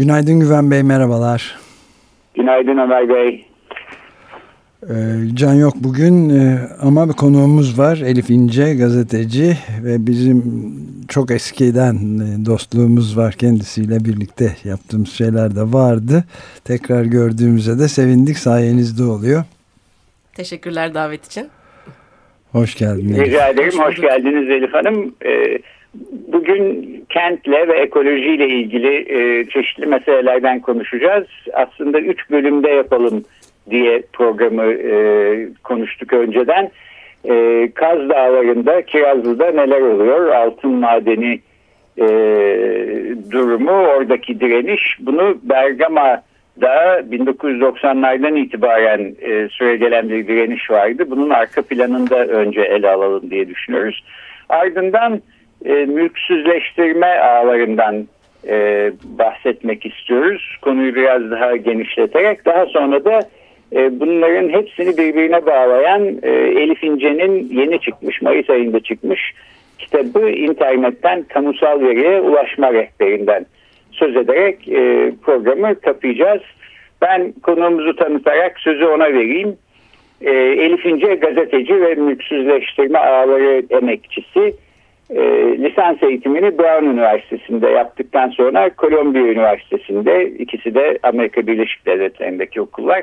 Günaydın Güven Bey, merhabalar. Günaydın Ömer Bey. Ee, Can yok bugün ee, ama bir konuğumuz var. Elif İnce gazeteci ve bizim çok eskiden e, dostluğumuz var kendisiyle birlikte yaptığımız şeyler de vardı. Tekrar gördüğümüze de sevindik sayenizde oluyor. Teşekkürler davet için. Hoş geldin. Elif. Rica ederim. Hoş, Hoş geldiniz Elif Hanım. Ee, bugün kentle ve ekolojiyle ilgili e, çeşitli meselelerden konuşacağız. Aslında üç bölümde yapalım diye programı e, konuştuk önceden. E, Kaz Dağları'nda, Kirazlı'da neler oluyor? Altın madeni e, durumu, oradaki direniş. Bunu Bergama da 1990'lardan itibaren e, süre gelen bir direniş vardı. Bunun arka planında önce ele alalım diye düşünüyoruz. Ardından e, mülksüzleştirme ağlarından e, bahsetmek istiyoruz. Konuyu biraz daha genişleterek daha sonra da e, bunların hepsini birbirine bağlayan e, Elif İnce'nin yeni çıkmış, Mayıs ayında çıkmış kitabı internetten kamusal veriye ulaşma rehberinden söz ederek e, programı kapayacağız. Ben konuğumuzu tanıtarak sözü ona vereyim. E, Elif İnce gazeteci ve mülksüzleştirme ağları emekçisi. E, lisans eğitimini Brown Üniversitesi'nde yaptıktan sonra Columbia Üniversitesi'nde ikisi de Amerika Birleşik Devletleri'ndeki okullar.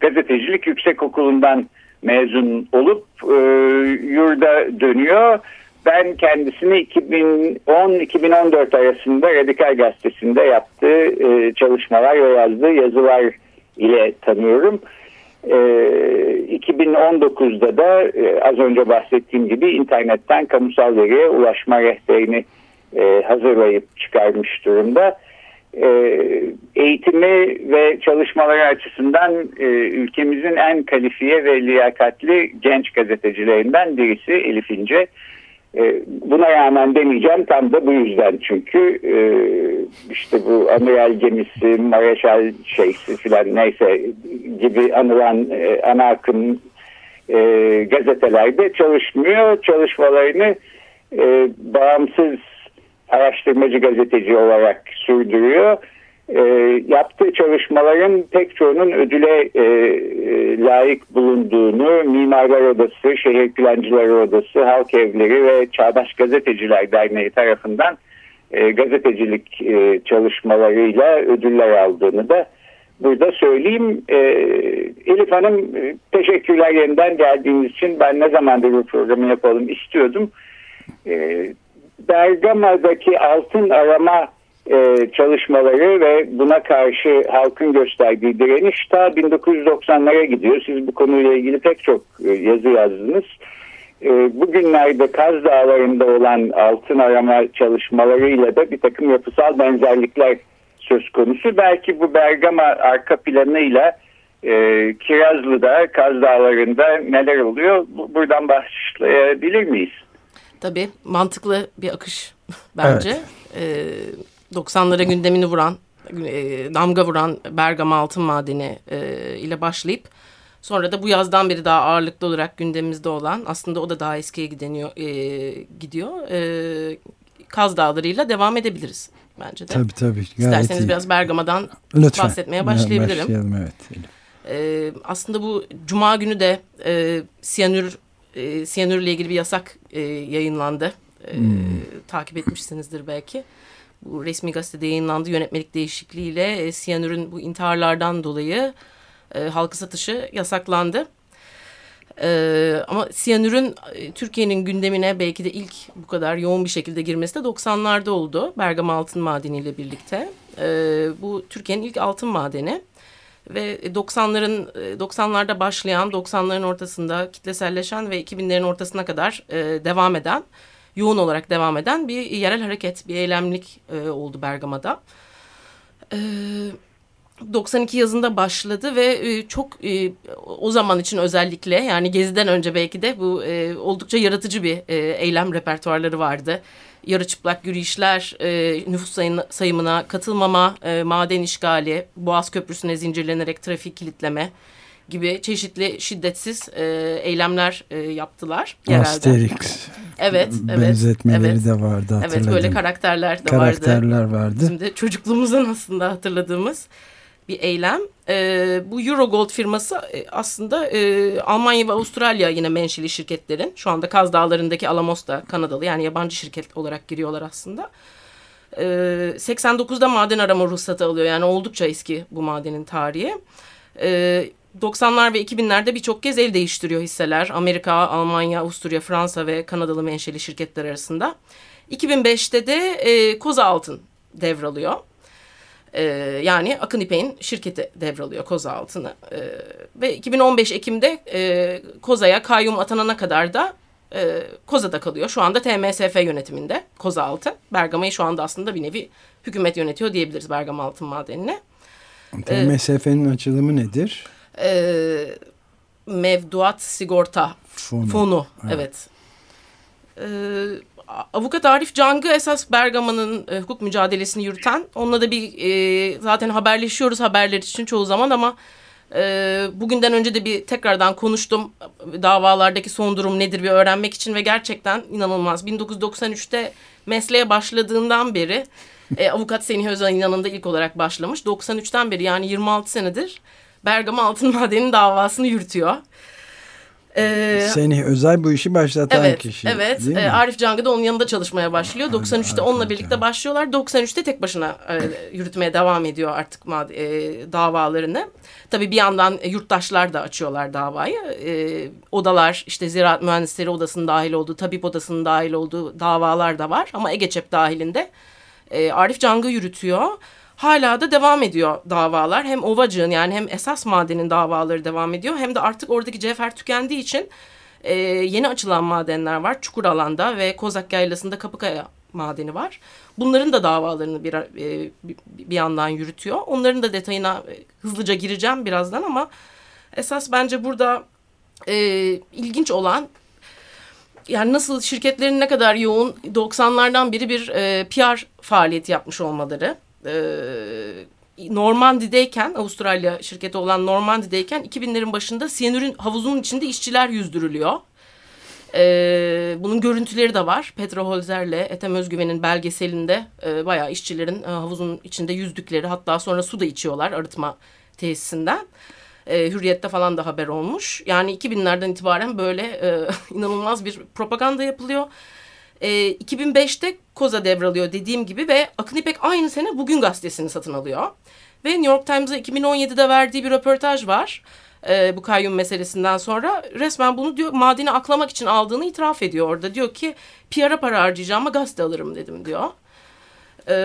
Gazetecilik Yüksek Okulu'ndan mezun olup e, yurda dönüyor ben kendisini 2010-2014 arasında Radikal Gazetesi'nde yaptığı e, çalışmalar ve yazdığı yazılar ile tanıyorum. E, 2019'da da e, az önce bahsettiğim gibi internetten kamusal veriye ulaşma rehberini e, hazırlayıp çıkarmış durumda. E, eğitimi ve çalışmaları açısından e, ülkemizin en kalifiye ve liyakatli genç gazetecilerinden birisi Elif İnce. E, buna rağmen demeyeceğim tam da bu yüzden çünkü işte bu amiral gemisi, mareşal şeysi filan neyse gibi anılan e, ana akım gazetelerde çalışmıyor. Çalışmalarını bağımsız araştırmacı gazeteci olarak sürdürüyor e, yaptığı çalışmaların pek çoğunun ödüle e, e, layık bulunduğunu Mimarlar Odası, Şehir Plancıları Odası, Halk Evleri ve Çağdaş Gazeteciler Derneği tarafından e, gazetecilik e, çalışmalarıyla ödüller aldığını da burada söyleyeyim. E, Elif Hanım e, teşekkürler yeniden geldiğiniz için ben ne zamandır bu programı yapalım istiyordum. E, Bergama'daki altın arama e, çalışmaları ve buna karşı halkın gösterdiği direniş ta 1990'lara gidiyor. Siz bu konuyla ilgili pek çok e, yazı yazdınız. E, bugünlerde Kaz Dağları'nda olan altın arama çalışmalarıyla da bir takım yapısal benzerlikler söz konusu. Belki bu Bergama arka planıyla e, Kirazlı'da, Kaz Dağları'nda neler oluyor? Buradan başlayabilir miyiz? Tabii mantıklı bir akış bence. Evet. Ee, 90'lara gündemini vuran, e, damga vuran Bergama Altın Madeni e, ile başlayıp sonra da bu yazdan beri daha ağırlıklı olarak gündemimizde olan aslında o da daha eskiye gideniyor, e, gidiyor. E, Kaz Dağları'yla devam edebiliriz bence de. Tabii tabii. İsterseniz iyi. biraz Bergama'dan Lütfen. bahsetmeye başlayabilirim. Başlayalım evet. E, aslında bu Cuma günü de e, siyanür e, siyanürle ilgili bir yasak e, yayınlandı. E, hmm. Takip etmişsinizdir belki bu resmi gazetede yayınlandı yönetmelik değişikliğiyle e, siyanürün bu intiharlardan dolayı e, halka satışı yasaklandı. Ee, ama siyanürün e, Türkiye'nin gündemine belki de ilk bu kadar yoğun bir şekilde girmesi de 90'larda oldu. Bergama Altın Madeni ile birlikte. Ee, bu Türkiye'nin ilk altın madeni. Ve 90'ların 90'larda başlayan, 90'ların ortasında kitleselleşen ve 2000'lerin ortasına kadar e, devam eden yoğun olarak devam eden bir yerel hareket, bir eylemlik e, oldu Bergama'da. E, 92 yazında başladı ve e, çok e, o zaman için özellikle yani Gezi'den önce belki de bu e, oldukça yaratıcı bir eylem repertuarları vardı. Yarı çıplak yürüyüşler, nüfus sayın, sayımına katılmama, maden işgali, Boğaz Köprüsü'ne zincirlenerek trafik kilitleme gibi çeşitli şiddetsiz eylemler yaptılar. Yerelde. Asterix. Evet, evet. Benzetmeleri evet. de vardı hatırladım. Evet, böyle karakterler de karakterler vardı. vardı. Bizim de çocukluğumuzdan aslında hatırladığımız bir eylem. E, bu Eurogold firması e, aslında e, Almanya ve Avustralya yine menşeli şirketlerin. Şu anda Kaz Dağları'ndaki Alamos da Kanadalı yani yabancı şirket olarak giriyorlar aslında. E, 89'da maden arama ruhsatı alıyor yani oldukça eski bu madenin tarihi. E, 90'lar ve 2000'lerde birçok kez el değiştiriyor hisseler. Amerika, Almanya, Avusturya, Fransa ve Kanadalı menşeli şirketler arasında. 2005'te de e, Koza Altın devralıyor. E, yani Akın İpek'in şirketi devralıyor Koza Altın'ı. E, ve 2015 Ekim'de e, Koza'ya kayyum atanana kadar da e, Koza'da kalıyor. Şu anda TMSF yönetiminde Koza Altın. Bergama'yı şu anda aslında bir nevi hükümet yönetiyor diyebiliriz Bergama Altın Madeni'ne. TMSF'nin açılımı nedir? e, mevduat sigorta fonu. fonu evet. evet. E, avukat Arif Cang'ı esas Bergama'nın e, hukuk mücadelesini yürüten. Onunla da bir e, zaten haberleşiyoruz haberler için çoğu zaman ama e, bugünden önce de bir tekrardan konuştum. Davalardaki son durum nedir bir öğrenmek için ve gerçekten inanılmaz. 1993'te mesleğe başladığından beri e, avukat Semih Özal'ın yanında ilk olarak başlamış. 93'ten beri yani 26 senedir Bergama Altın Madeni davasını yürütüyor. Ee, Seni Özay bu işi başlatan evet, kişi. Evet. Mi? Arif Cangı da onun yanında çalışmaya başlıyor. 93'te onunla birlikte başlıyorlar. 93'te tek başına e, yürütmeye devam ediyor artık e, davalarını. Tabii bir yandan yurttaşlar da açıyorlar davayı. E, odalar işte Ziraat Mühendisleri Odası'nın dahil olduğu, Tabip Odası'nın dahil olduğu davalar da var. Ama Egeçep dahilinde e, Arif Cangı yürütüyor hala da devam ediyor davalar. Hem Ovacık'ın yani hem esas madenin davaları devam ediyor. Hem de artık oradaki cevher tükendiği için e, yeni açılan madenler var. Çukur alanda ve Kozak Yaylası'nda Kapıkaya madeni var. Bunların da davalarını bir, e, bir yandan yürütüyor. Onların da detayına e, hızlıca gireceğim birazdan ama esas bence burada e, ilginç olan yani nasıl şirketlerin ne kadar yoğun 90'lardan biri bir e, PR faaliyeti yapmış olmaları Normandi'deyken Avustralya şirketi olan Normandi'deyken 2000'lerin başında siyanürün havuzunun içinde işçiler yüzdürülüyor. Ee, bunun görüntüleri de var. Petra Holzer'le Ethem Özgüven'in belgeselinde e, bayağı işçilerin e, havuzun içinde yüzdükleri hatta sonra su da içiyorlar arıtma tesisinden. E, Hürriyet'te falan da haber olmuş. Yani 2000'lerden itibaren böyle e, inanılmaz bir propaganda yapılıyor. E, 2005'te Koza devralıyor dediğim gibi ve Akın İpek aynı sene Bugün Gazetesi'ni satın alıyor. Ve New York Times'a 2017'de verdiği bir röportaj var. E, bu kayyum meselesinden sonra resmen bunu diyor madeni aklamak için aldığını itiraf ediyor orada. Diyor ki PR'a para harcayacağım ama gazete alırım dedim diyor. E,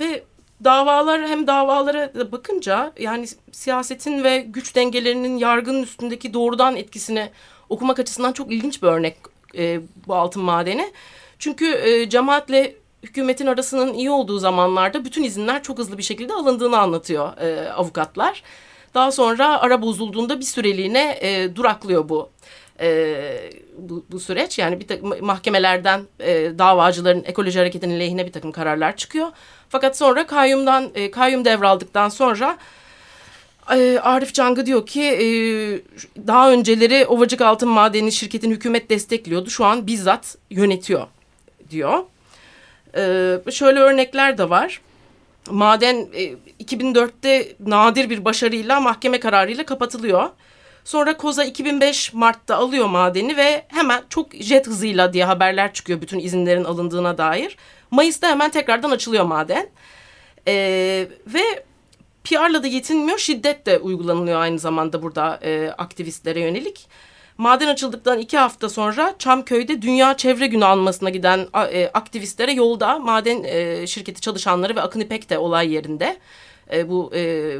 ve davalar hem davalara da bakınca yani siyasetin ve güç dengelerinin yargının üstündeki doğrudan etkisini okumak açısından çok ilginç bir örnek e, bu altın madeni. Çünkü e, cemaatle hükümetin arasının iyi olduğu zamanlarda bütün izinler çok hızlı bir şekilde alındığını anlatıyor e, avukatlar. Daha sonra ara bozulduğunda bir süreliğine e, duraklıyor bu e, bu, bu süreç. Yani bir takım mahkemelerden e, davacıların ekoloji hareketinin lehine bir takım kararlar çıkıyor. Fakat sonra kayyumdan e, kayyum devraldıktan sonra Arif Cangı diyor ki e, daha önceleri Ovacık Altın Madeni şirketin hükümet destekliyordu. Şu an bizzat yönetiyor diyor. E, şöyle örnekler de var. Maden e, 2004'te nadir bir başarıyla mahkeme kararıyla kapatılıyor. Sonra Koza 2005 Mart'ta alıyor madeni ve hemen çok jet hızıyla diye haberler çıkıyor bütün izinlerin alındığına dair. Mayıs'ta hemen tekrardan açılıyor maden. Ee, ve PR'la da yetinmiyor, şiddet de uygulanılıyor aynı zamanda burada e, aktivistlere yönelik. Maden açıldıktan iki hafta sonra Çamköy'de Dünya Çevre Günü almasına giden e, aktivistlere yolda maden e, şirketi çalışanları ve Akın İpek de olay yerinde. E, bu e,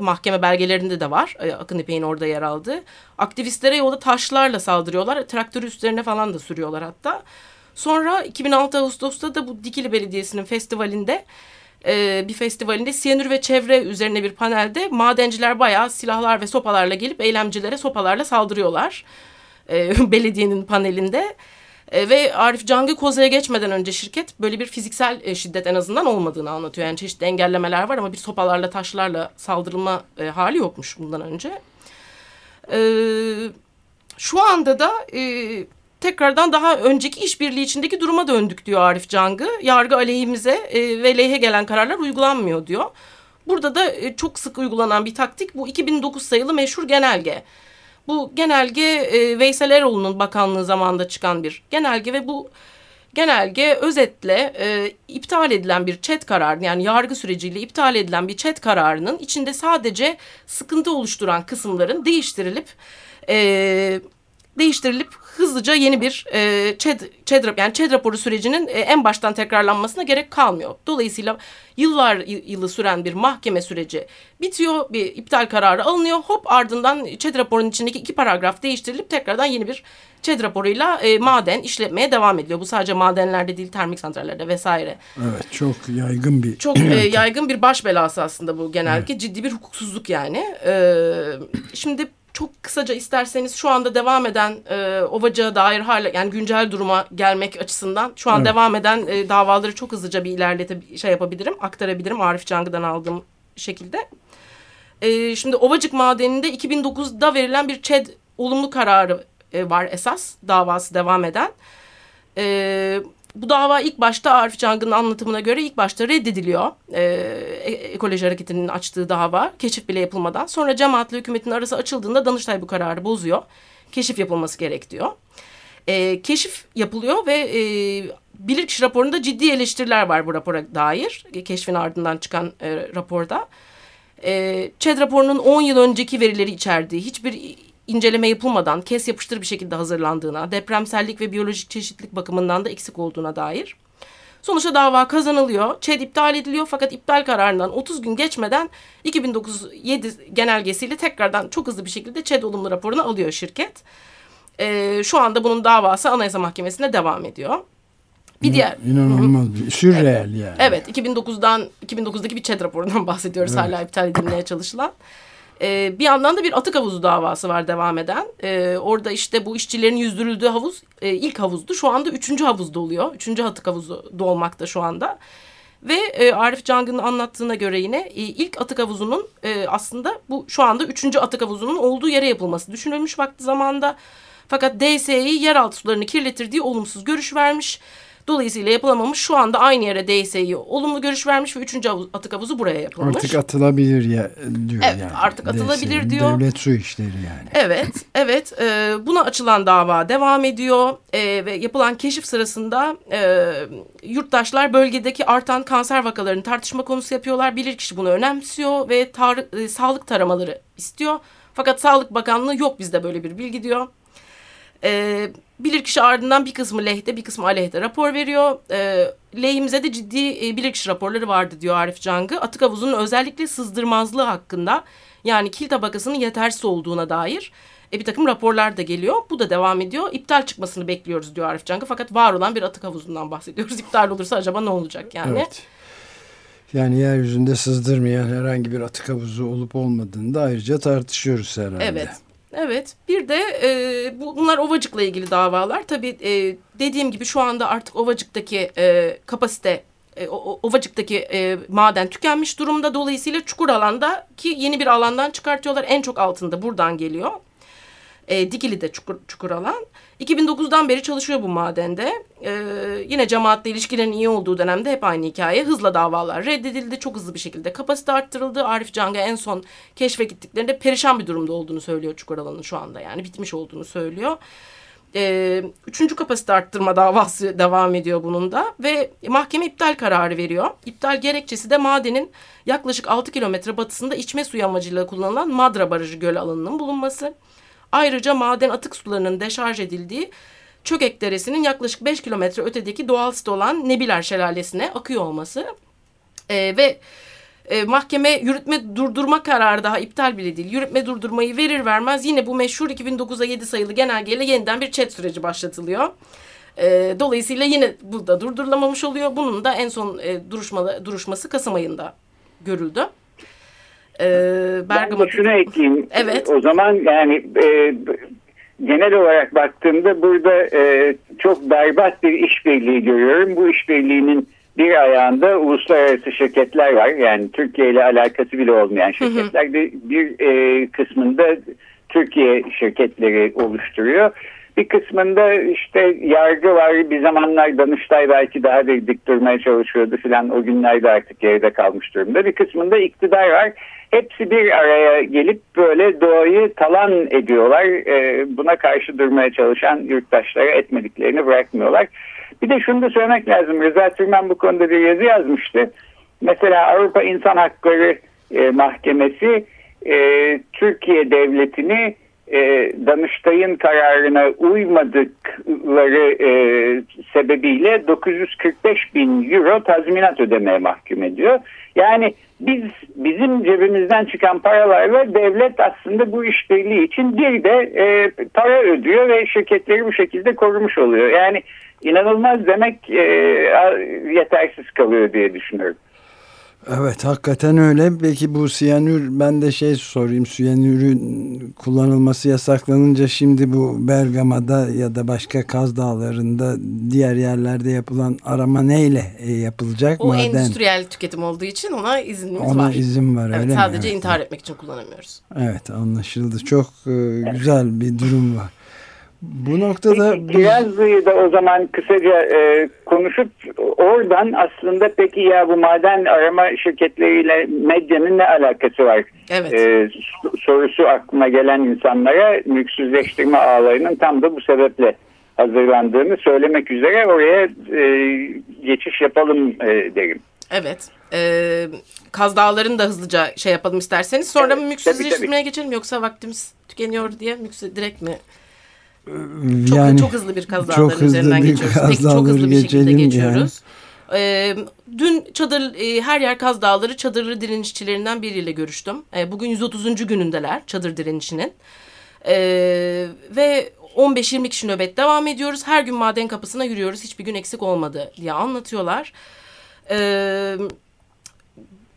mahkeme belgelerinde de var e, Akın İpek'in orada yer aldığı. Aktivistlere yolda taşlarla saldırıyorlar. Traktör üstlerine falan da sürüyorlar hatta. Sonra 2006 Ağustos'ta da bu Dikili Belediyesi'nin festivalinde e, bir festivalinde siyanür ve çevre üzerine bir panelde madenciler bayağı silahlar ve sopalarla gelip eylemcilere sopalarla saldırıyorlar. E, belediyenin panelinde. E, ve Arif Cangı Koza'ya geçmeden önce şirket böyle bir fiziksel e, şiddet en azından olmadığını anlatıyor. Yani çeşitli engellemeler var ama bir sopalarla taşlarla saldırılma e, hali yokmuş bundan önce. E, şu anda da e, tekrardan daha önceki işbirliği içindeki duruma döndük diyor Arif Cangı. Yargı aleyhimize e, ve lehine gelen kararlar uygulanmıyor diyor. Burada da e, çok sık uygulanan bir taktik bu 2009 sayılı meşhur genelge. Bu genelge e, Veysel Eroğlu'nun bakanlığı zamanında çıkan bir genelge ve bu genelge özetle e, iptal edilen bir çet kararı yani yargı süreciyle iptal edilen bir çet kararının içinde sadece sıkıntı oluşturan kısımların değiştirilip e, değiştirilip hızlıca yeni bir e, ÇED, ÇED, yani ÇED raporu sürecinin e, en baştan tekrarlanmasına gerek kalmıyor. Dolayısıyla yıllar yılı süren bir mahkeme süreci bitiyor, bir iptal kararı alınıyor. Hop ardından ÇED raporunun içindeki iki paragraf değiştirilip tekrardan yeni bir ÇED raporuyla e, maden işletmeye devam ediliyor. Bu sadece madenlerde değil, termik santrallerde vesaire. Evet, çok yaygın bir... Çok e, yaygın bir baş belası aslında bu genelge. Evet. Ciddi bir hukuksuzluk yani. E, şimdi çok kısaca isterseniz şu anda devam eden e, Ovacık'a dair hala yani güncel duruma gelmek açısından şu an evet. devam eden e, davaları çok hızlıca bir ilerlete şey yapabilirim, aktarabilirim Arif Cangı'dan aldığım şekilde. E, şimdi Ovacık madeninde 2009'da verilen bir ÇED olumlu kararı e, var esas davası devam eden. E, bu dava ilk başta Arif Cangı'nın anlatımına göre ilk başta reddediliyor. Ee, ekoloji hareketinin açtığı dava keşif bile yapılmadan. Sonra cemaatle hükümetin arası açıldığında Danıştay bu kararı bozuyor. Keşif yapılması gerek diyor. Ee, keşif yapılıyor ve e, bilirkişi raporunda ciddi eleştiriler var bu rapora dair. Keşfin ardından çıkan e, raporda. E, ÇED raporunun 10 yıl önceki verileri içerdiği hiçbir inceleme yapılmadan kes yapıştır bir şekilde hazırlandığına, depremsellik ve biyolojik çeşitlilik bakımından da eksik olduğuna dair. Sonuçta dava kazanılıyor. ÇED iptal ediliyor fakat iptal kararından 30 gün geçmeden 2009 7 genelgesiyle tekrardan çok hızlı bir şekilde ÇED olumlu raporunu alıyor şirket. Ee, şu anda bunun davası Anayasa Mahkemesi'ne devam ediyor. Bir diğer inanılmaz bir sürreel yani. Evet 2009'dan 2009'daki bir ÇED raporundan bahsediyoruz evet. hala iptal edilmeye çalışılan. E, bir yandan da bir atık havuzu davası var devam eden. E, orada işte bu işçilerin yüzdürüldüğü havuz e, ilk havuzdu. Şu anda üçüncü havuzda oluyor. Üçüncü atık havuzu dolmakta şu anda. Ve e, Arif Cangı'nın anlattığına göre yine e, ilk atık havuzunun e, aslında bu şu anda üçüncü atık havuzunun olduğu yere yapılması düşünülmüş vakti zamanda. Fakat DSE'yi yeraltı sularını kirletir diye olumsuz görüş vermiş. Dolayısıyla yapılamamış. Şu anda aynı yere DSİ olumlu görüş vermiş ve üçüncü atık havuzu buraya yapılmış. Artık atılabilir ya diyor evet, yani. Artık atılabilir DSİ, diyor. Devlet su işleri yani. Evet, evet. E, buna açılan dava devam ediyor e, ve yapılan keşif sırasında e, yurttaşlar bölgedeki artan kanser vakalarını tartışma konusu yapıyorlar. Bilirkişi bunu önemsiyor ve tar e, sağlık taramaları istiyor. Fakat Sağlık Bakanlığı yok bizde böyle bir bilgi diyor. E, bilirkişi ardından bir kısmı lehte bir kısmı aleyhte rapor veriyor. E, lehimize de ciddi e, bilirkişi raporları vardı diyor Arif Cangı. Atık havuzunun özellikle sızdırmazlığı hakkında yani kil tabakasının yetersiz olduğuna dair e, bir takım raporlar da geliyor. Bu da devam ediyor. İptal çıkmasını bekliyoruz diyor Arif Cangı. Fakat var olan bir atık havuzundan bahsediyoruz. İptal olursa acaba ne olacak yani? Evet. Yani yeryüzünde sızdırmayan herhangi bir atık havuzu olup olmadığını da ayrıca tartışıyoruz herhalde. Evet. Evet bir de e, bunlar Ovacık'la ilgili davalar. Tabii e, dediğim gibi şu anda artık Ovacık'taki e, kapasite e, Ovacık'taki e, maden tükenmiş durumda. Dolayısıyla çukur alanda ki yeni bir alandan çıkartıyorlar. En çok altında buradan geliyor. E, Dikili'de çukur, çukur alan. 2009'dan beri çalışıyor bu madende. E, yine cemaatle ilişkilerin iyi olduğu dönemde hep aynı hikaye. Hızla davalar reddedildi. Çok hızlı bir şekilde kapasite arttırıldı. Arif Cang'a en son keşfe gittiklerinde perişan bir durumda olduğunu söylüyor çukur alanın şu anda. Yani bitmiş olduğunu söylüyor. E, üçüncü kapasite arttırma davası devam ediyor bunun da ve mahkeme iptal kararı veriyor. İptal gerekçesi de madenin yaklaşık 6 kilometre batısında içme suyu amacıyla kullanılan Madra Barajı göl alanının bulunması. Ayrıca maden atık sularının deşarj edildiği Çökek Deresi'nin yaklaşık 5 kilometre ötedeki doğal sit olan Nebiler Şelalesi'ne akıyor olması. E, ve e, mahkeme yürütme durdurma kararı daha iptal bile değil. Yürütme durdurmayı verir vermez yine bu meşhur 2009'a 7 sayılı genelgeyle yeniden bir çet süreci başlatılıyor. E, dolayısıyla yine burada durdurulamamış oluyor. Bunun da en son e, duruşmalı, duruşması Kasım ayında görüldü. E, Bergama... Ben şunu ekleyeyim. Evet. O zaman yani e, genel olarak baktığımda burada e, çok berbat bir işbirliği görüyorum. Bu işbirliğinin bir ayağında uluslararası şirketler var. Yani Türkiye ile alakası bile olmayan şirketler. Hı hı. Bir, bir e, kısmında Türkiye şirketleri oluşturuyor. Bir kısmında işte yargı var. Bir zamanlar Danıştay belki daha bir dik durmaya çalışıyordu filan. O günlerde artık geride kalmış durumda. Bir kısmında iktidar var. Hepsi bir araya gelip böyle doğayı talan ediyorlar. Ee, buna karşı durmaya çalışan yurttaşlara etmediklerini bırakmıyorlar. Bir de şunu da söylemek lazım. Rıza Türmen bu konuda bir yazı yazmıştı. Mesela Avrupa İnsan Hakları e, Mahkemesi e, Türkiye Devleti'ni e, Danıştay'ın kararına uymadıkları e, sebebiyle 945 bin euro tazminat ödemeye mahkum ediyor. Yani biz bizim cebimizden çıkan paralarla devlet aslında bu işbirliği için bir de e, para ödüyor ve şirketleri bu şekilde korumuş oluyor. Yani inanılmaz demek e, yetersiz kalıyor diye düşünüyorum. Evet hakikaten öyle. Peki bu siyanür ben de şey sorayım. Siyanürün kullanılması yasaklanınca şimdi bu Bergama'da ya da başka Kaz Dağları'nda diğer yerlerde yapılan arama neyle e, yapılacak? O Maden... endüstriyel tüketim olduğu için ona iznimiz ona var. Ona izin var evet, öyle Sadece mi? intihar etmek için kullanamıyoruz. Evet anlaşıldı. Çok e, güzel bir durum var. Bu noktada... Peki, Kirazlı'yı da o zaman kısaca e, konuşup oradan aslında peki ya bu maden arama şirketleriyle medyanın ne alakası var? Evet. E, sorusu aklıma gelen insanlara mülksüzleştirme ağlarının tam da bu sebeple hazırlandığını söylemek üzere oraya e, geçiş yapalım e, derim. Evet. Ee, Kaz Dağları'nı da hızlıca şey yapalım isterseniz. Sonra evet, mı mülksüzleştirmeye geçelim yoksa vaktimiz tükeniyor diye mülksüz direkt mi çok, yani, çok hızlı bir Kaz Dağları üzerinden geçiyoruz. Peki, çok hızlı bir şekilde geçiyoruz. Yani. Ee, dün çadır e, her yer Kaz Dağları çadırlı direnişçilerinden biriyle görüştüm. E, bugün 130. günündeler çadır direnişinin. E, ve 15-20 kişi nöbet devam ediyoruz. Her gün maden kapısına yürüyoruz. Hiçbir gün eksik olmadı diye anlatıyorlar. Evet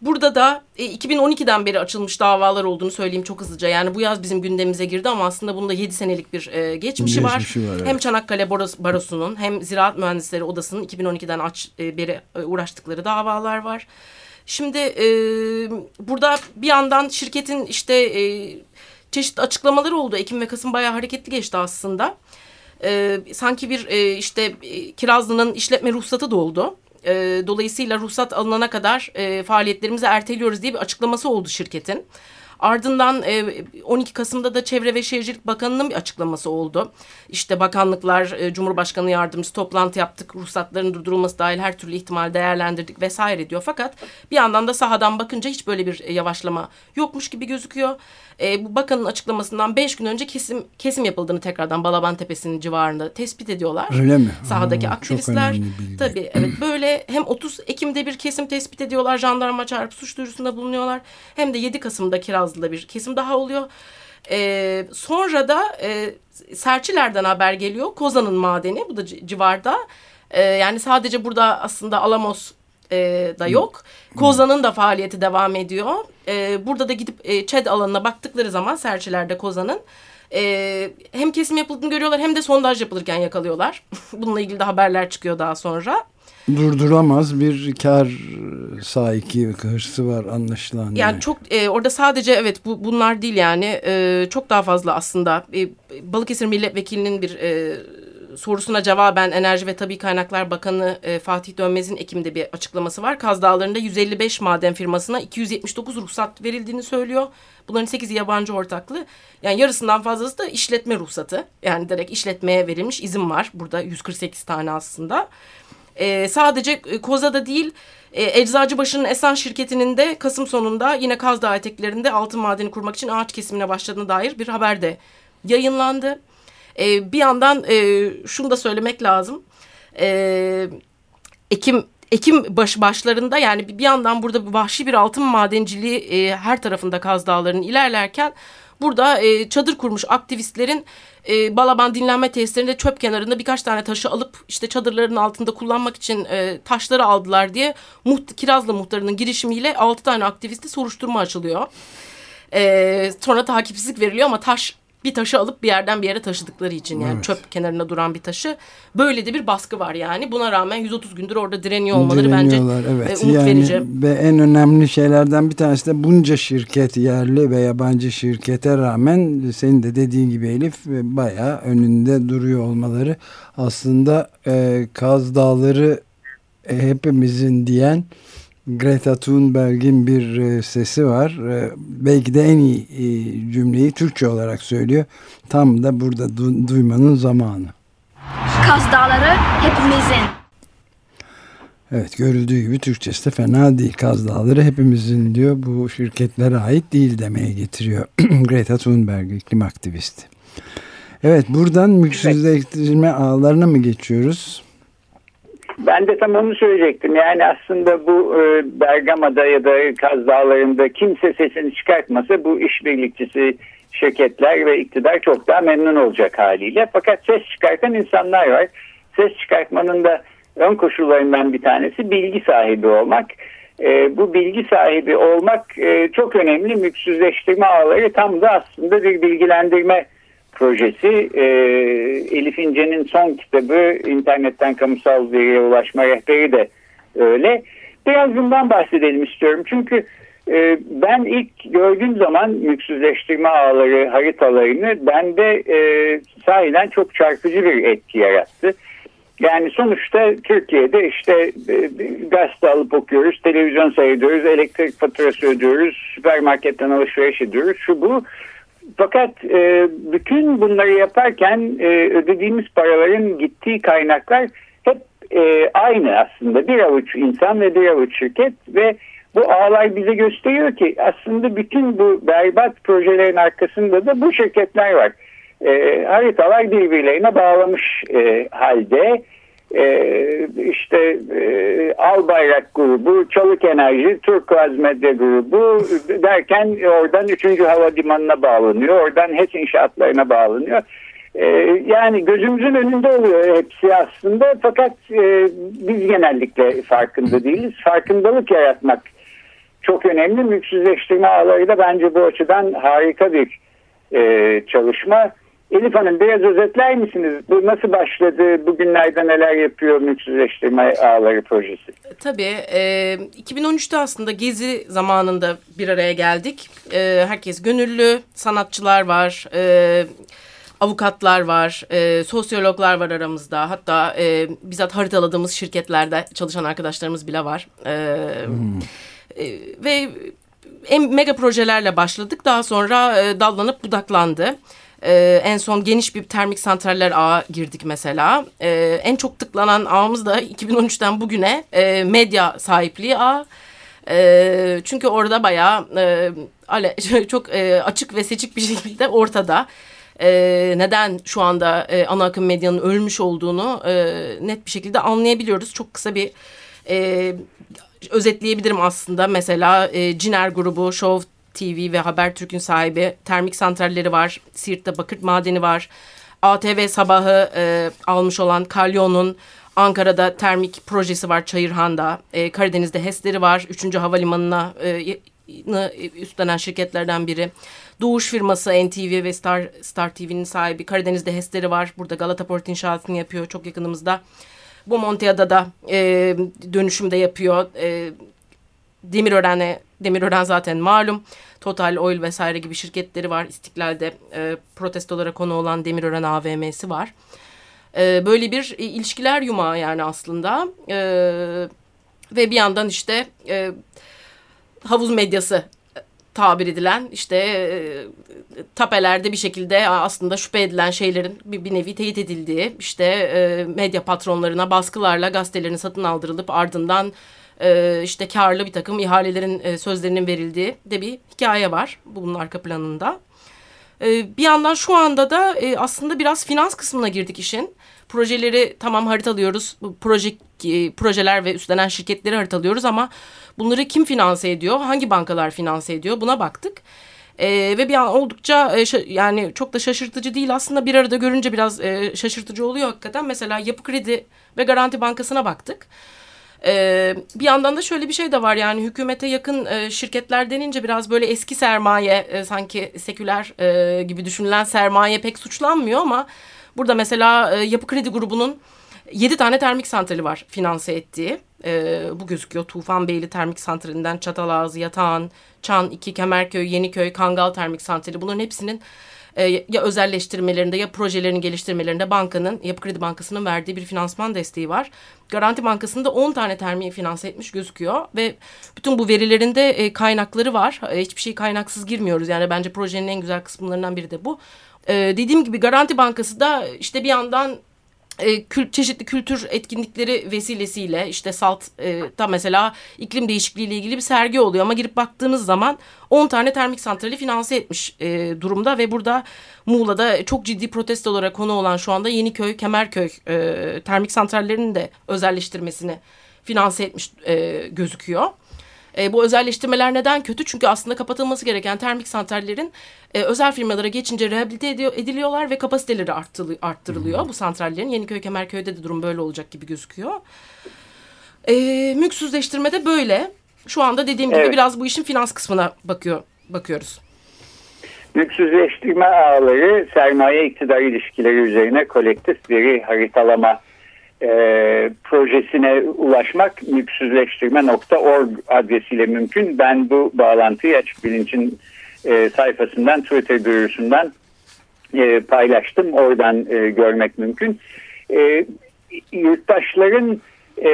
Burada da e, 2012'den beri açılmış davalar olduğunu söyleyeyim çok hızlıca. Yani bu yaz bizim gündemimize girdi ama aslında bunda 7 senelik bir e, geçmişi, geçmişi var. var evet. Hem Çanakkale Barosu'nun hem Ziraat Mühendisleri Odası'nın 2012'den aç, e, beri e, uğraştıkları davalar var. Şimdi e, burada bir yandan şirketin işte e, çeşitli açıklamaları oldu. Ekim ve Kasım bayağı hareketli geçti aslında. E, sanki bir e, işte e, Kirazlı'nın işletme ruhsatı da oldu. E, dolayısıyla ruhsat alınana kadar e, faaliyetlerimizi erteliyoruz diye bir açıklaması oldu şirketin. Ardından 12 Kasım'da da Çevre ve Şehircilik Bakanı'nın bir açıklaması oldu. İşte bakanlıklar, Cumhurbaşkanı yardımcısı toplantı yaptık, ruhsatların durdurulması dahil her türlü ihtimal değerlendirdik vesaire diyor. Fakat bir yandan da sahadan bakınca hiç böyle bir yavaşlama yokmuş gibi gözüküyor. E, bu bakanın açıklamasından beş gün önce kesim kesim yapıldığını tekrardan Balaban Tepesi'nin civarında tespit ediyorlar. Öyle mi? Sahadaki ha, aktivistler. Tabii evet böyle hem 30 Ekim'de bir kesim tespit ediyorlar. Jandarma çağırıp suç duyurusunda bulunuyorlar. Hem de 7 Kasım'da Kirazlı'da bir kesim daha oluyor. E, sonra da e, Serçiler'den haber geliyor. Kozan'ın madeni bu da civarda. E, yani sadece burada aslında Alamos e, da yok. Kozan'ın da faaliyeti devam ediyor. E, burada da gidip e, ÇED alanına baktıkları zaman serçelerde Kozan'ın e, hem kesim yapıldığını görüyorlar hem de sondaj yapılırken yakalıyorlar. Bununla ilgili de haberler çıkıyor daha sonra. Durduramaz bir kar saiki hırsı var anlaşılan. Yani, yani çok e, orada sadece evet bu bunlar değil yani e, çok daha fazla aslında e, Balıkesir Milletvekilinin bir e, sorusuna cevaben Enerji ve Tabi Kaynaklar Bakanı e, Fatih Dönmez'in Ekim'de bir açıklaması var. Kaz Dağları'nda 155 maden firmasına 279 ruhsat verildiğini söylüyor. Bunların 8'i yabancı ortaklı. Yani yarısından fazlası da işletme ruhsatı. Yani direkt işletmeye verilmiş izin var. Burada 148 tane aslında. E, sadece Koza'da değil e, Eczacıbaşı'nın Esen şirketinin de Kasım sonunda yine Kaz Dağı eteklerinde altın madeni kurmak için ağaç kesimine başladığına dair bir haber de yayınlandı. E, bir yandan e, şunu da söylemek lazım. E, Ekim Ekim baş, başlarında yani bir yandan burada vahşi bir altın madenciliği e, her tarafında Kaz Dağları'nın ilerlerken burada e, çadır kurmuş aktivistlerin e, Balaban dinlenme tesislerinde çöp kenarında birkaç tane taşı alıp işte çadırların altında kullanmak için e, taşları aldılar diye Muht Kirazlı muhtarının girişimiyle altı tane aktivisti soruşturma açılıyor. E, sonra takipsizlik veriliyor ama taş bir taşı alıp bir yerden bir yere taşıdıkları için yani evet. çöp kenarında duran bir taşı. Böyle de bir baskı var yani. Buna rağmen 130 gündür orada direniyor olmaları bence evet. e, umut yani, verici. Ve en önemli şeylerden bir tanesi de bunca şirket yerli ve yabancı şirkete rağmen senin de dediğin gibi Elif bayağı önünde duruyor olmaları aslında e, Kaz Dağları e, hepimizin diyen Greta Thunberg'in bir e, sesi var. E, belki de en iyi e, cümleyi Türkçe olarak söylüyor. Tam da burada du duymanın zamanı. Kaz Dağları hepimizin. Evet görüldüğü gibi Türkçesi de fena değil. Kaz Dağları hepimizin diyor. Bu şirketlere ait değil demeye getiriyor. Greta Thunberg iklim aktivisti. Evet buradan mülksüzleştirme ağlarına mı geçiyoruz? Ben de tam onu söyleyecektim. Yani aslında bu e, Bergama'da ya da Kaz Dağları'nda kimse sesini çıkartmasa bu işbirlikçisi şirketler ve iktidar çok daha memnun olacak haliyle. Fakat ses çıkartan insanlar var. Ses çıkartmanın da ön koşullarından bir tanesi bilgi sahibi olmak. E, bu bilgi sahibi olmak e, çok önemli. Mülksüzleştirme ağları tam da aslında bir bilgilendirme projesi. E, Elif İnce'nin son kitabı internetten kamusal veriye ulaşma rehberi de öyle. Biraz bundan bahsedelim istiyorum. Çünkü e, ben ilk gördüğüm zaman mülksüzleştirme ağları haritalarını bende e, sahiden çok çarpıcı bir etki yarattı. Yani sonuçta Türkiye'de işte e, gazete alıp okuyoruz, televizyon seyrediyoruz, elektrik faturası ödüyoruz, süpermarketten alışveriş ediyoruz, şu bu. Fakat e, bütün bunları yaparken e, ödediğimiz paraların gittiği kaynaklar hep e, aynı aslında. Bir avuç insan ve bir avuç şirket ve bu ağlar bize gösteriyor ki aslında bütün bu berbat projelerin arkasında da bu şirketler var. E, haritalar birbirlerine bağlamış e, halde e, işte e, Albayrak grubu, Çalık Enerji, Turkuaz Medya grubu derken oradan 3. Havalimanı'na bağlanıyor. Oradan HES inşaatlarına bağlanıyor. E, yani gözümüzün önünde oluyor hepsi aslında fakat e, biz genellikle farkında değiliz. Farkındalık yaratmak çok önemli. Mülksüzleştirme ağları da bence bu açıdan harika bir e, çalışma. Elif Hanım biraz özetler misiniz? Bu nasıl başladı? Bugünlerde neler yapıyor mülksüzleştirme ağları projesi? Tabii. E, 2013'te aslında Gezi zamanında bir araya geldik. E, herkes gönüllü, sanatçılar var, e, avukatlar var, e, sosyologlar var aramızda. Hatta e, bizzat haritaladığımız şirketlerde çalışan arkadaşlarımız bile var. E, hmm. e, ve en mega projelerle başladık. Daha sonra e, dallanıp budaklandı. Ee, en son geniş bir termik santraller ağı girdik mesela. Ee, en çok tıklanan ağımız da 2013'ten bugüne e, medya sahipliği ağı. E, çünkü orada bayağı e, çok e, açık ve seçik bir şekilde ortada. E, neden şu anda e, ana akım medyanın ölmüş olduğunu e, net bir şekilde anlayabiliyoruz. Çok kısa bir e, özetleyebilirim aslında. Mesela e, Ciner grubu, Show TV ve Habertürk'ün sahibi termik santralleri var. Siirt'te bakır madeni var. ATV sabahı e, almış olan Kalyon'un Ankara'da termik projesi var Çayırhan'da. E, Karadeniz'de HES'leri var. Üçüncü havalimanına e, üstlenen şirketlerden biri. Doğuş firması NTV ve Star, Star TV'nin sahibi. Karadeniz'de HES'leri var. Burada Galata Port inşaatını yapıyor çok yakınımızda. Bu Montea'da da e, dönüşümde yapıyor. E, Demirören'e, Demirören zaten malum. Total Oil vesaire gibi şirketleri var. İstiklal'de e, protestolara konu olan Demirören AVM'si var. E, böyle bir e, ilişkiler yumağı yani aslında. E, ve bir yandan işte e, havuz medyası tabir edilen işte e, tapelerde bir şekilde aslında şüphe edilen şeylerin bir, bir nevi teyit edildiği işte e, medya patronlarına baskılarla gazetelerin satın aldırılıp ardından e, işte karlı bir takım ihalelerin sözlerinin verildiği de bir hikaye var bunun arka planında. Bir yandan şu anda da aslında biraz finans kısmına girdik işin. Projeleri tamam haritalıyoruz. Bu proje projeler ve üstlenen şirketleri haritalıyoruz ama bunları kim finanse ediyor? Hangi bankalar finanse ediyor? Buna baktık. E, ve bir an oldukça e, yani çok da şaşırtıcı değil aslında bir arada görünce biraz e, şaşırtıcı oluyor hakikaten. Mesela Yapı Kredi ve Garanti Bankası'na baktık. Ee, bir yandan da şöyle bir şey de var yani hükümete yakın e, şirketler denince biraz böyle eski sermaye e, sanki seküler e, gibi düşünülen sermaye pek suçlanmıyor ama burada mesela e, Yapı Kredi grubunun yedi tane termik santrali var finanse ettiği. E, bu gözüküyor Tufanbeyli Termik Santrali'nden Çatalazı, Yatağan, Çan, İki, Kemerköy, Yeniköy, Kangal Termik Santrali bunların hepsinin e, ya özelleştirmelerinde ya projelerini geliştirmelerinde bankanın, Yapı Kredi Bankası'nın verdiği bir finansman desteği var. Garanti Bankası'nda 10 tane termiği finanse etmiş gözüküyor ve bütün bu verilerinde e, kaynakları var. E, hiçbir şey kaynaksız girmiyoruz. Yani bence projenin en güzel kısımlarından biri de bu. Dediğim gibi Garanti Bankası da işte bir yandan e, çeşitli kültür etkinlikleri vesilesiyle işte salt e, da mesela iklim değişikliği ile ilgili bir sergi oluyor ama girip baktığınız zaman 10 tane termik santrali finanse etmiş e, durumda ve burada Muğla'da çok ciddi protestolara konu olan şu anda Yeniköy, Kemerköy e, termik santrallerinin de özelleştirmesini finanse etmiş e, gözüküyor. E, bu özelleştirmeler neden kötü? Çünkü aslında kapatılması gereken termik santrallerin e, özel firmalara geçince rehabilite ediyor, ediliyorlar ve kapasiteleri arttırılıyor, arttırılıyor hmm. bu santrallerin. Yeniköy, Kemerköy'de de durum böyle olacak gibi gözüküyor. E, mülksüzleştirme de böyle. Şu anda dediğim evet. gibi biraz bu işin finans kısmına bakıyor bakıyoruz. Mülksüzleştirme ağları sermaye iktidar ilişkileri üzerine kolektif veri haritalama e, projesine ulaşmak mülksüzleştirme.org adresiyle mümkün. Ben bu bağlantıyı Açık Bilinç'in e, sayfasından, Twitter duyurusundan e, paylaştım. Oradan e, görmek mümkün. E, yurttaşların e,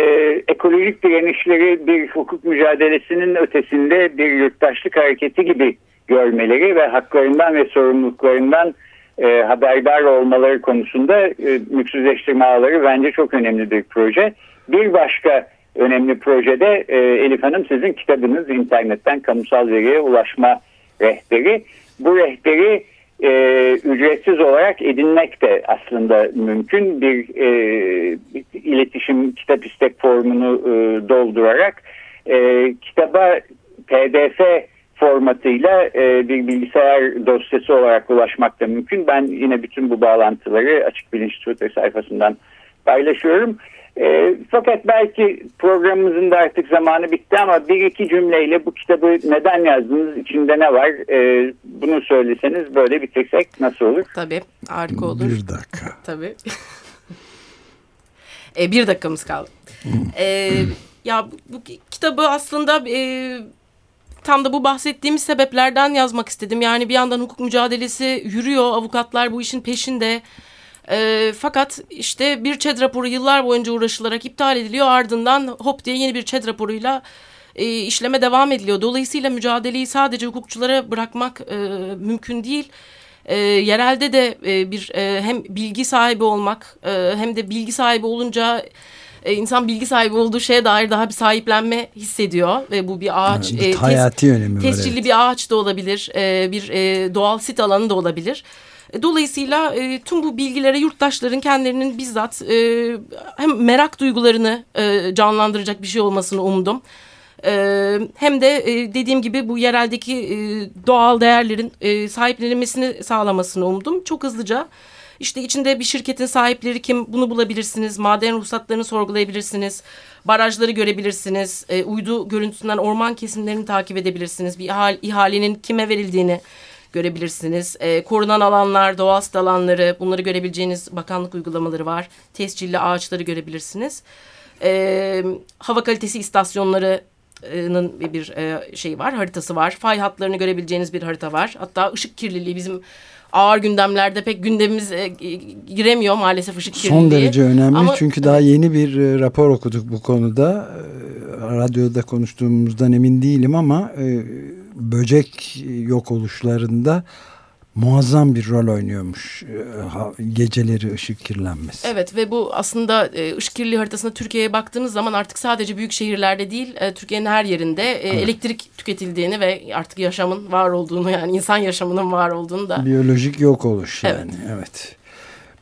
ekolojik direnişleri bir hukuk mücadelesinin ötesinde bir yurttaşlık hareketi gibi görmeleri ve haklarından ve sorumluluklarından e, haberdar olmaları konusunda e, mülksüzleştirme ağları bence çok önemli bir proje. Bir başka önemli projede e, Elif Hanım sizin kitabınız internetten kamusal veriye ulaşma rehberi. Bu rehberi e, ücretsiz olarak edinmek de aslında mümkün. Bir, e, iletişim kitap istek formunu e, doldurarak e, kitaba pdf formatıyla e, bir bilgisayar dosyası olarak ulaşmak da mümkün. Ben yine bütün bu bağlantıları Açık Bilinç Twitter sayfasından paylaşıyorum. E, fakat belki programımızın da artık zamanı bitti ama bir iki cümleyle bu kitabı neden yazdınız, içinde ne var e, bunu söyleseniz böyle bitirsek nasıl olur? Tabii harika olur. Bir dakika. Tabii. e, bir dakikamız kaldı. e, ya bu, bu kitabı aslında... E, tam da bu bahsettiğimiz sebeplerden yazmak istedim. Yani bir yandan hukuk mücadelesi yürüyor, avukatlar bu işin peşinde. E, fakat işte bir ÇED raporu yıllar boyunca uğraşılarak iptal ediliyor. Ardından hop diye yeni bir ÇED raporuyla e, işleme devam ediliyor. Dolayısıyla mücadeleyi sadece hukukçulara bırakmak e, mümkün değil. E, yerelde de e, bir e, hem bilgi sahibi olmak e, hem de bilgi sahibi olunca e, insan bilgi sahibi olduğu şeye dair daha bir sahiplenme hissediyor ve bu bir ağaç evet, e, hayati tes, önemi var. Tescilli evet. bir ağaç da olabilir, e, bir e, doğal sit alanı da olabilir. E, dolayısıyla e, tüm bu bilgilere yurttaşların kendilerinin bizzat e, hem merak duygularını e, canlandıracak bir şey olmasını umdum. E, hem de e, dediğim gibi bu yereldeki e, doğal değerlerin e, sahiplenilmesini sağlamasını umdum. Çok hızlıca işte içinde bir şirketin sahipleri kim bunu bulabilirsiniz. Maden ruhsatlarını sorgulayabilirsiniz. Barajları görebilirsiniz. E, uydu görüntüsünden orman kesimlerini takip edebilirsiniz. Bir ihal, ihalenin kime verildiğini görebilirsiniz. E, korunan alanlar, doğal sit alanları bunları görebileceğiniz bakanlık uygulamaları var. Tescilli ağaçları görebilirsiniz. E, hava kalitesi istasyonları bir e, şey var, haritası var. Fay hatlarını görebileceğiniz bir harita var. Hatta ışık kirliliği bizim ağır gündemlerde pek gündemimiz e, giremiyor maalesef ışık kirliliği. Son derece önemli Ama, çünkü daha yeni bir e, rapor okuduk bu konuda. E, radyoda konuştuğumuzdan emin değilim ama e, böcek yok oluşlarında muazzam bir rol oynuyormuş e, geceleri ışık kirlenmesi. Evet ve bu aslında e, ışık kirliliği haritasında Türkiye'ye baktığınız zaman artık sadece büyük şehirlerde değil e, Türkiye'nin her yerinde evet. elektrik tüketildiğini ve artık yaşamın var olduğunu yani insan yaşamının var olduğunu da. Biyolojik yok oluş yani evet. evet.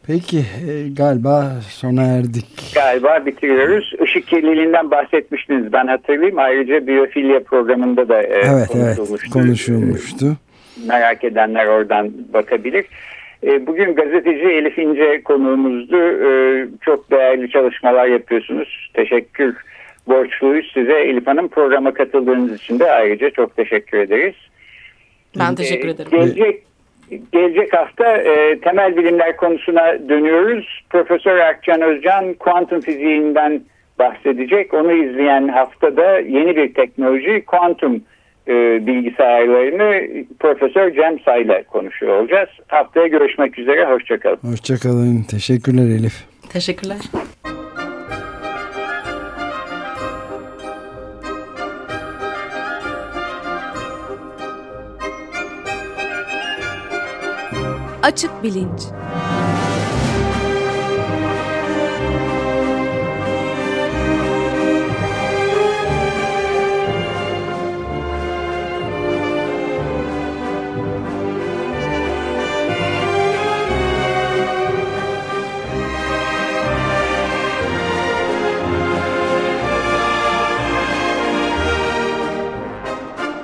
Peki e, galiba sona erdik. Galiba bitiriyoruz. Işık kirliliğinden bahsetmiştiniz ben hatırlayayım. Ayrıca biyofilya programında da e, evet, konuşulmuştu. Evet, konuşulmuştu. Merak edenler oradan bakabilir. E, bugün gazeteci Elif İnce konuğumuzdu. E, çok değerli çalışmalar yapıyorsunuz. Teşekkür borçluyuz size. Elif Hanım programa katıldığınız için de ayrıca çok teşekkür ederiz. Ben teşekkür ederim. Gelecek Gelecek hafta e, temel bilimler konusuna dönüyoruz. Profesör Akcan Özcan kuantum fiziğinden bahsedecek. Onu izleyen haftada yeni bir teknoloji kuantum e, bilgisayarlarını Profesör Cem Say'la konuşuyor olacağız. Haftaya görüşmek üzere. Hoşçakalın. Hoşçakalın. Teşekkürler Elif. Teşekkürler. Açık Bilinç